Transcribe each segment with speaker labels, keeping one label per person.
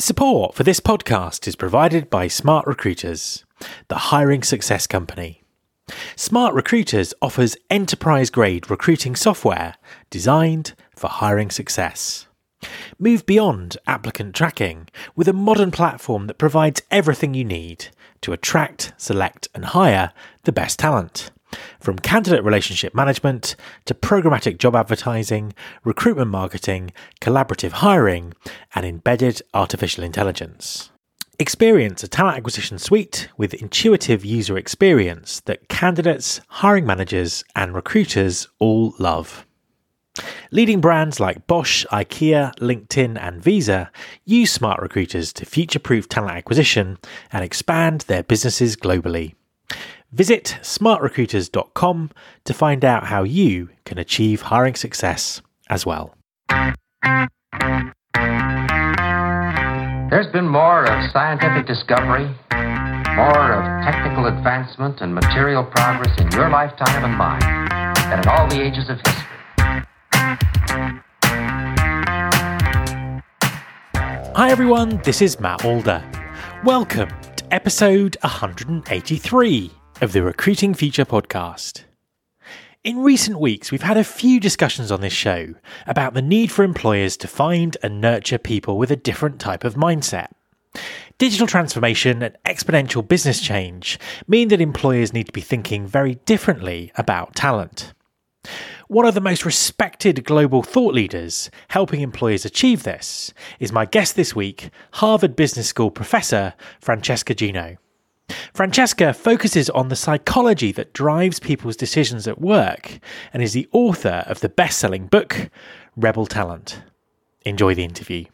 Speaker 1: Support for this podcast is provided by Smart Recruiters, the hiring success company. Smart Recruiters offers enterprise grade recruiting software designed for hiring success. Move beyond applicant tracking with a modern platform that provides everything you need to attract, select, and hire the best talent. From candidate relationship management to programmatic job advertising, recruitment marketing, collaborative hiring, and embedded artificial intelligence. Experience a talent acquisition suite with intuitive user experience that candidates, hiring managers, and recruiters all love. Leading brands like Bosch, IKEA, LinkedIn, and Visa use smart recruiters to future proof talent acquisition and expand their businesses globally. Visit smartrecruiters.com to find out how you can achieve hiring success as well.
Speaker 2: There's been more of scientific discovery, more of technical advancement and material progress in your lifetime and mine than in all the ages of history.
Speaker 1: Hi everyone, this is Matt Alder. Welcome to episode 183 of the Recruiting Future podcast. In recent weeks, we've had a few discussions on this show about the need for employers to find and nurture people with a different type of mindset. Digital transformation and exponential business change mean that employers need to be thinking very differently about talent. One of the most respected global thought leaders helping employers achieve this is my guest this week, Harvard Business School professor Francesca Gino. Francesca focuses on the psychology that drives people's decisions at work and is the author of the best selling book, Rebel Talent. Enjoy the interview.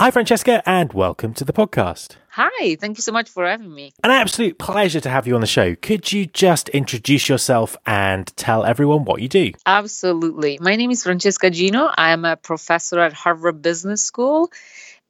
Speaker 1: Hi, Francesca, and welcome to the podcast.
Speaker 3: Hi, thank you so much for having me.
Speaker 1: An absolute pleasure to have you on the show. Could you just introduce yourself and tell everyone what you do?
Speaker 3: Absolutely. My name is Francesca Gino. I am a professor at Harvard Business School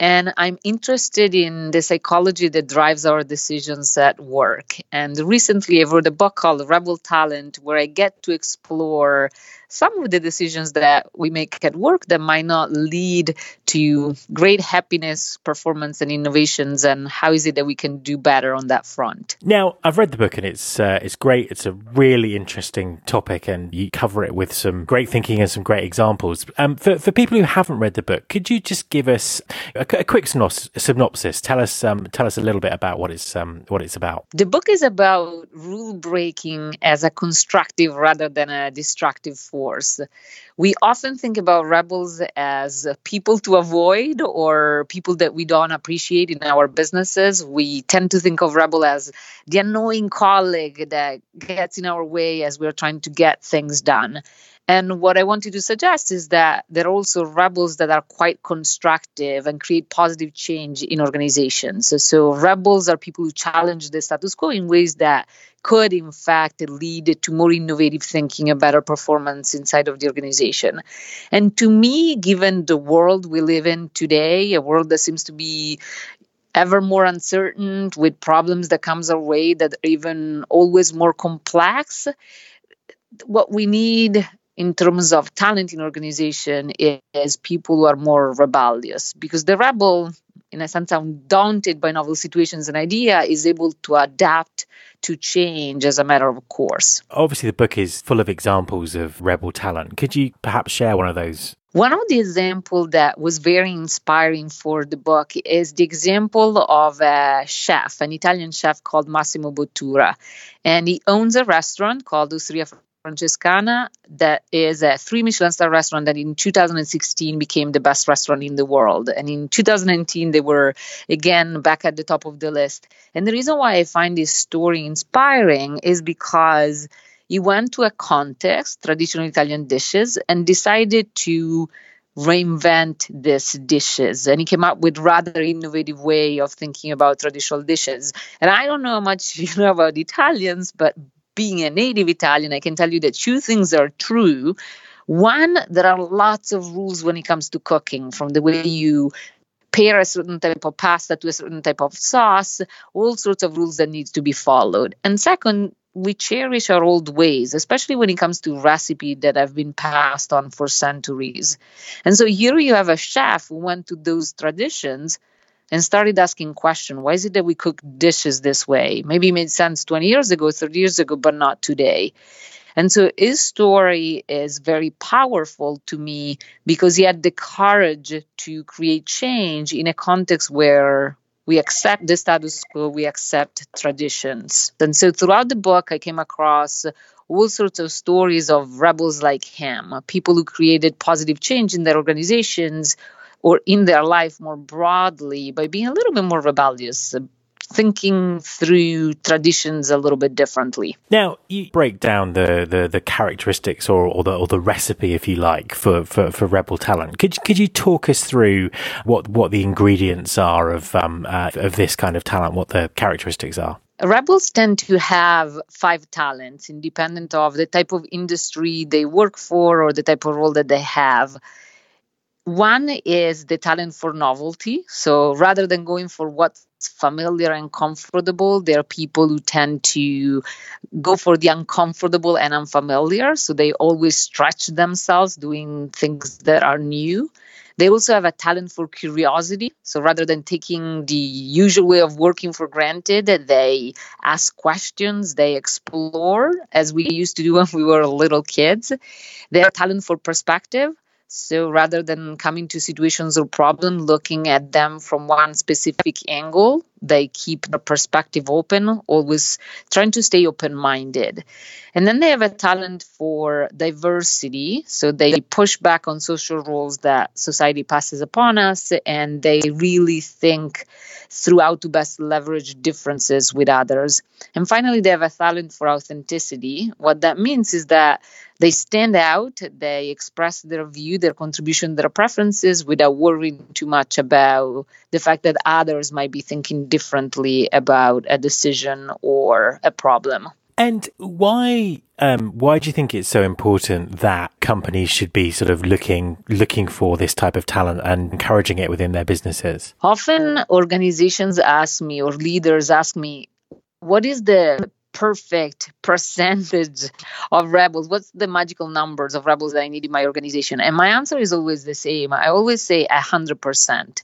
Speaker 3: and I'm interested in the psychology that drives our decisions at work. And recently, I wrote a book called Rebel Talent, where I get to explore some of the decisions that we make at work that might not lead to great happiness, performance, and innovations, and how is it that we can do better on that front.
Speaker 1: Now, I've read the book and it's uh, it's great. It's a really interesting topic, and you cover it with some great thinking and some great examples. Um, for for people who haven't read the book, could you just give us a, a quick synopsis? Tell us um, tell us a little bit about what it's um, what it's about.
Speaker 3: The book is about rule breaking as a constructive rather than a destructive force We often think about rebels as people to avoid or people that we don't appreciate in our businesses. We tend to think of rebel as the annoying colleague that gets in our way as we're trying to get things done. And what I wanted to suggest is that there are also rebels that are quite constructive and create positive change in organizations. So, so, rebels are people who challenge the status quo in ways that could, in fact, lead to more innovative thinking and better performance inside of the organization. And to me, given the world we live in today, a world that seems to be ever more uncertain with problems that comes our way that are even always more complex what we need in terms of talent in organization is people who are more rebellious. Because the rebel in a sense undaunted by novel situations and idea is able to adapt to change as a matter of course.
Speaker 1: Obviously the book is full of examples of rebel talent. Could you perhaps share one of those?
Speaker 3: One of the examples that was very inspiring for the book is the example of a chef, an Italian chef called Massimo Bottura. And he owns a restaurant called Osteria Francescana, that is a three Michelin star restaurant that in 2016 became the best restaurant in the world. And in 2019, they were again back at the top of the list. And the reason why I find this story inspiring is because he went to a context, traditional Italian dishes, and decided to reinvent these dishes and he came up with rather innovative way of thinking about traditional dishes and i don't know how much you know about italians but being a native Italian, I can tell you that two things are true. One, there are lots of rules when it comes to cooking, from the way you pair a certain type of pasta to a certain type of sauce, all sorts of rules that need to be followed. And second, we cherish our old ways, especially when it comes to recipe that have been passed on for centuries. And so here you have a chef who went to those traditions and started asking questions. Why is it that we cook dishes this way? Maybe it made sense 20 years ago, 30 years ago, but not today. And so his story is very powerful to me because he had the courage to create change in a context where we accept the status quo, we accept traditions. And so throughout the book, I came across all sorts of stories of rebels like him, people who created positive change in their organizations or in their life more broadly by being a little bit more rebellious, thinking through traditions a little bit differently.
Speaker 1: Now, you break down the, the, the characteristics or, or, the, or the recipe, if you like, for, for, for Rebel Talent. Could, could you talk us through what, what the ingredients are of, um, uh, of this kind of talent, what the characteristics are?
Speaker 3: Rebels tend to have five talents, independent of the type of industry they work for or the type of role that they have. One is the talent for novelty. So rather than going for what's familiar and comfortable, there are people who tend to go for the uncomfortable and unfamiliar. So they always stretch themselves doing things that are new. They also have a talent for curiosity. So rather than taking the usual way of working for granted, they ask questions, they explore, as we used to do when we were little kids. They have talent for perspective. So rather than coming to situations or problems looking at them from one specific angle, they keep the perspective open, always trying to stay open minded. And then they have a talent for diversity. So they push back on social roles that society passes upon us and they really think through how to best leverage differences with others. And finally, they have a talent for authenticity. What that means is that they stand out, they express their view, their contribution, their preferences without worrying too much about the fact that others might be thinking differently about a decision or a problem.
Speaker 1: And why um, why do you think it's so important that companies should be sort of looking looking for this type of talent and encouraging it within their businesses?
Speaker 3: Often organizations ask me or leaders ask me, what is the perfect percentage of rebels? What's the magical numbers of rebels that I need in my organization? And my answer is always the same. I always say 100%.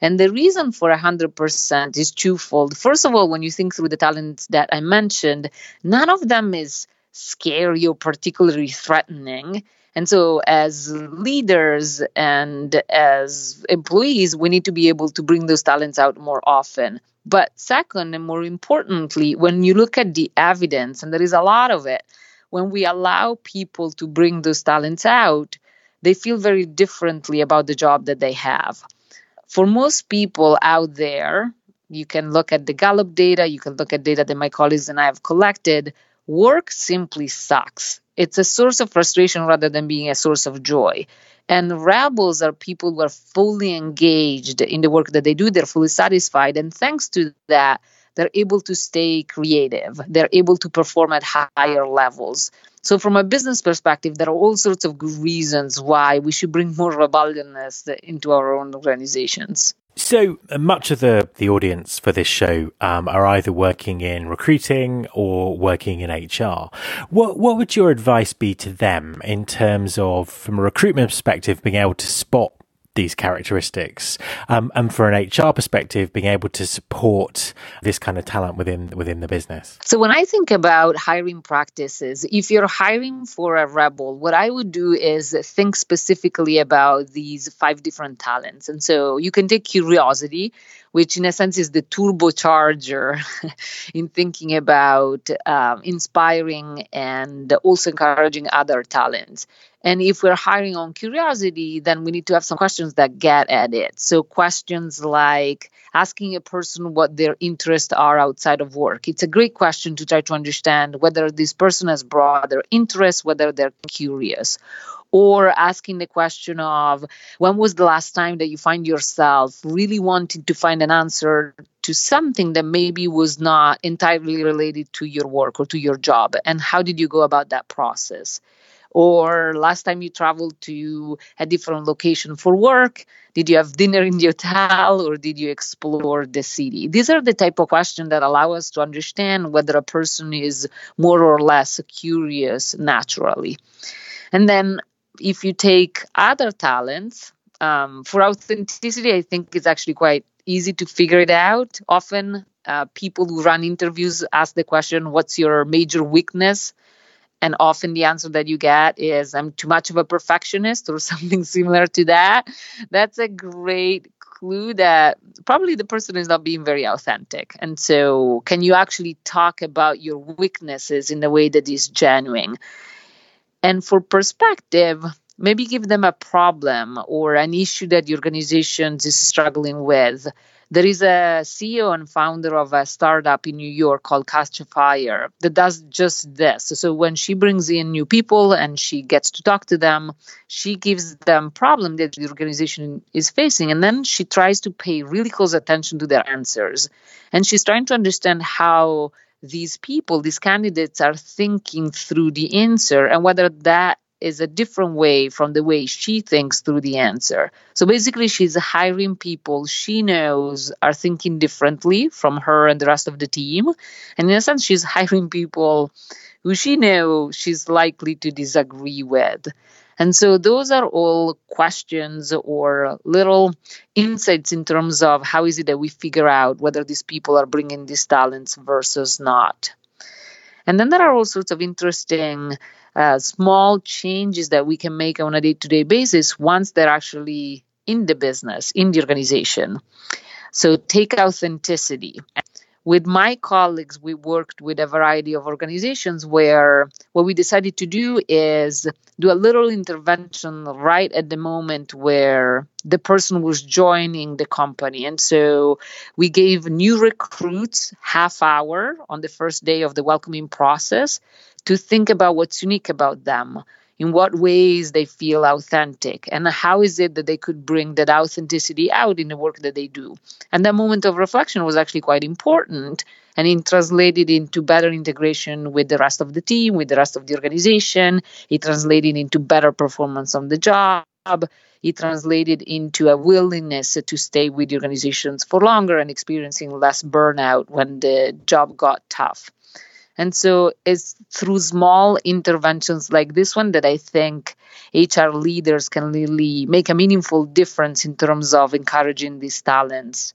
Speaker 3: And the reason for 100% is twofold. First of all, when you think through the talents that I mentioned, none of them is scary or particularly threatening. And so, as leaders and as employees, we need to be able to bring those talents out more often. But second, and more importantly, when you look at the evidence, and there is a lot of it, when we allow people to bring those talents out, they feel very differently about the job that they have. For most people out there, you can look at the Gallup data, you can look at data that my colleagues and I have collected. Work simply sucks. It's a source of frustration rather than being a source of joy. And rebels are people who are fully engaged in the work that they do, they're fully satisfied. And thanks to that, they're able to stay creative, they're able to perform at higher levels. So, from a business perspective, there are all sorts of good reasons why we should bring more rebelliousness into our own organizations.
Speaker 1: So uh, much of the, the audience for this show um, are either working in recruiting or working in HR. What what would your advice be to them in terms of, from a recruitment perspective, being able to spot these characteristics, um, and for an HR perspective, being able to support this kind of talent within within the business.
Speaker 3: So when I think about hiring practices, if you're hiring for a rebel, what I would do is think specifically about these five different talents, and so you can take curiosity, which in a sense is the turbocharger in thinking about um, inspiring and also encouraging other talents. And if we're hiring on curiosity, then we need to have some questions that get at it. So, questions like asking a person what their interests are outside of work. It's a great question to try to understand whether this person has broader interests, whether they're curious. Or asking the question of when was the last time that you find yourself really wanting to find an answer to something that maybe was not entirely related to your work or to your job? And how did you go about that process? Or last time you traveled to a different location for work did you have dinner in the hotel or did you explore the city these are the type of questions that allow us to understand whether a person is more or less curious naturally and then if you take other talents um, for authenticity i think it's actually quite easy to figure it out. Often, uh, people who run interviews ask the question, What's your major weakness? And often the answer that you get is, I'm too much of a perfectionist or something similar to that. That's a great clue that probably the person is not being very authentic. And so, can you actually talk about your weaknesses in a way that is genuine? And for perspective, maybe give them a problem or an issue that the organization is struggling with there is a CEO and founder of a startup in New York called Fire that does just this. So when she brings in new people and she gets to talk to them, she gives them problem that the organization is facing, and then she tries to pay really close attention to their answers, and she's trying to understand how these people, these candidates, are thinking through the answer and whether that is a different way from the way she thinks through the answer. So basically, she's hiring people she knows are thinking differently from her and the rest of the team. And in a sense, she's hiring people who she knows she's likely to disagree with. And so those are all questions or little insights in terms of how is it that we figure out whether these people are bringing these talents versus not. And then there are all sorts of interesting uh, small changes that we can make on a day to day basis once they're actually in the business, in the organization. So take authenticity. With my colleagues, we worked with a variety of organizations where what we decided to do is do a little intervention right at the moment where the person was joining the company. And so we gave new recruits half hour on the first day of the welcoming process to think about what's unique about them in what ways they feel authentic and how is it that they could bring that authenticity out in the work that they do. And that moment of reflection was actually quite important and it translated into better integration with the rest of the team with the rest of the organization. It translated into better performance on the job. It translated into a willingness to stay with the organizations for longer and experiencing less burnout when the job got tough and so it's through small interventions like this one that I think HR leaders can really make a meaningful difference in terms of encouraging these talents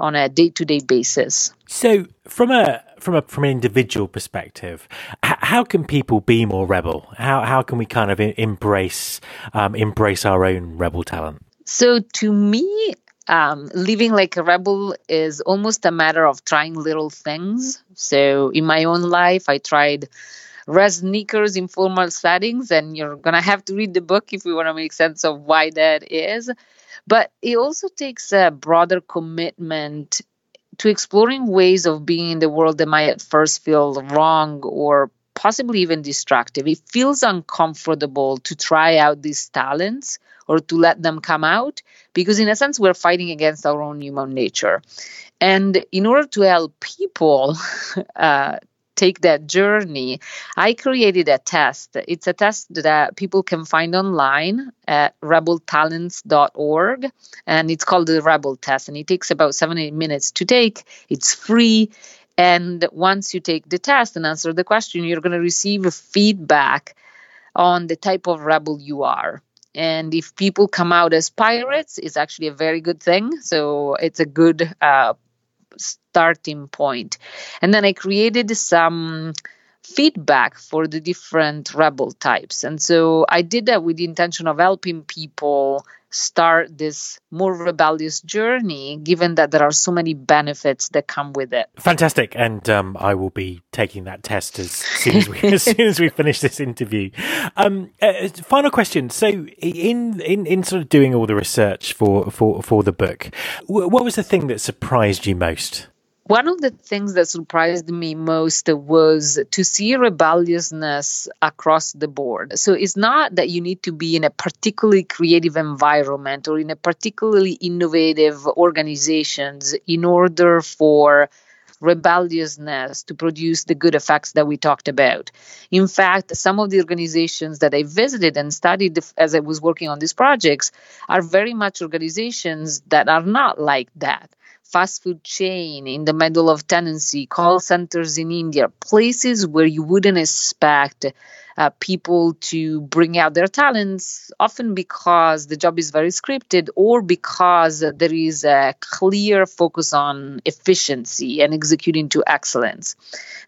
Speaker 3: on a day-to-day basis.
Speaker 1: So, from a from a from an individual perspective, h- how can people be more rebel? How how can we kind of embrace um, embrace our own rebel talent?
Speaker 3: So, to me, um, living like a rebel is almost a matter of trying little things. So in my own life, I tried red sneakers in formal settings, and you're gonna have to read the book if you want to make sense of why that is. But it also takes a broader commitment to exploring ways of being in the world that might at first feel wrong or possibly even destructive. It feels uncomfortable to try out these talents or to let them come out because, in a sense, we're fighting against our own human nature. And in order to help people uh, take that journey, I created a test. It's a test that people can find online at rebeltalents.org, and it's called the Rebel Test. And it takes about seven, eight minutes to take. It's free. And once you take the test and answer the question, you're going to receive feedback on the type of rebel you are. And if people come out as pirates, it's actually a very good thing. So it's a good uh, starting point. And then I created some feedback for the different rebel types. And so I did that with the intention of helping people start this more rebellious journey, given that there are so many benefits that come with it.
Speaker 1: Fantastic, and um, I will be taking that test as soon as we as soon as we finish this interview. Um, uh, final question: So, in, in in sort of doing all the research for for for the book, what was the thing that surprised you most?
Speaker 3: One of the things that surprised me most was to see rebelliousness across the board. So it's not that you need to be in a particularly creative environment or in a particularly innovative organizations in order for rebelliousness to produce the good effects that we talked about. In fact, some of the organizations that I visited and studied as I was working on these projects are very much organizations that are not like that fast food chain in the middle of Tennessee, call centers in India, places where you wouldn't expect uh, people to bring out their talents, often because the job is very scripted or because there is a clear focus on efficiency and executing to excellence.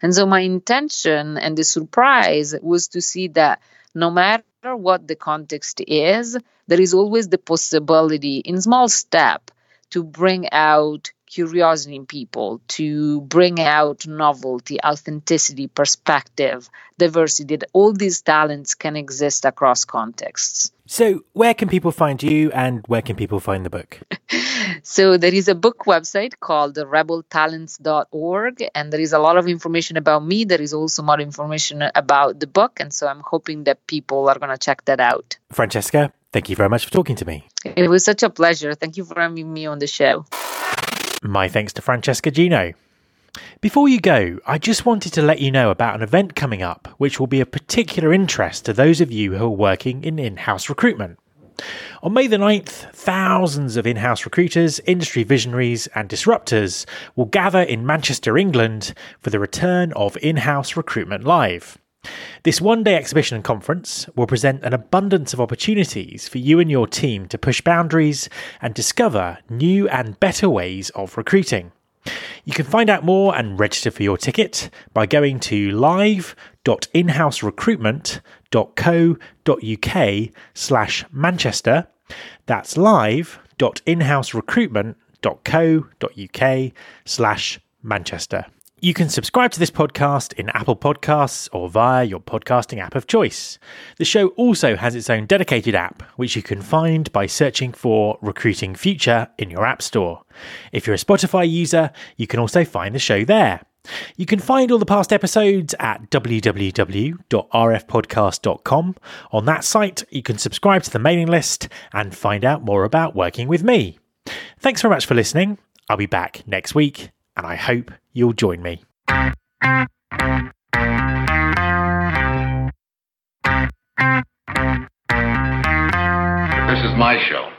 Speaker 3: And so, my intention and the surprise was to see that no matter what the context is, there is always the possibility in small step to bring out curiosity in people, to bring out novelty, authenticity, perspective, diversity. That all these talents can exist across contexts.
Speaker 1: So, where can people find you and where can people find the book?
Speaker 3: so, there is a book website called rebeltalents.org, and there is a lot of information about me. There is also more information about the book, and so I'm hoping that people are going to check that out.
Speaker 1: Francesca, thank you very much for talking to me.
Speaker 3: It was such a pleasure. Thank you for having me on the show.
Speaker 1: My thanks to Francesca Gino. Before you go, I just wanted to let you know about an event coming up which will be of particular interest to those of you who are working in in house recruitment. On May the 9th, thousands of in house recruiters, industry visionaries, and disruptors will gather in Manchester, England for the return of In House Recruitment Live. This one day exhibition and conference will present an abundance of opportunities for you and your team to push boundaries and discover new and better ways of recruiting. You can find out more and register for your ticket by going to live.inhouserecruitment.co.uk slash Manchester. That's live.inhouserecruitment.co.uk slash Manchester. You can subscribe to this podcast in Apple Podcasts or via your podcasting app of choice. The show also has its own dedicated app, which you can find by searching for Recruiting Future in your App Store. If you're a Spotify user, you can also find the show there. You can find all the past episodes at www.rfpodcast.com. On that site, you can subscribe to the mailing list and find out more about working with me. Thanks very much for listening. I'll be back next week and I hope you'll join me.
Speaker 4: This is my show.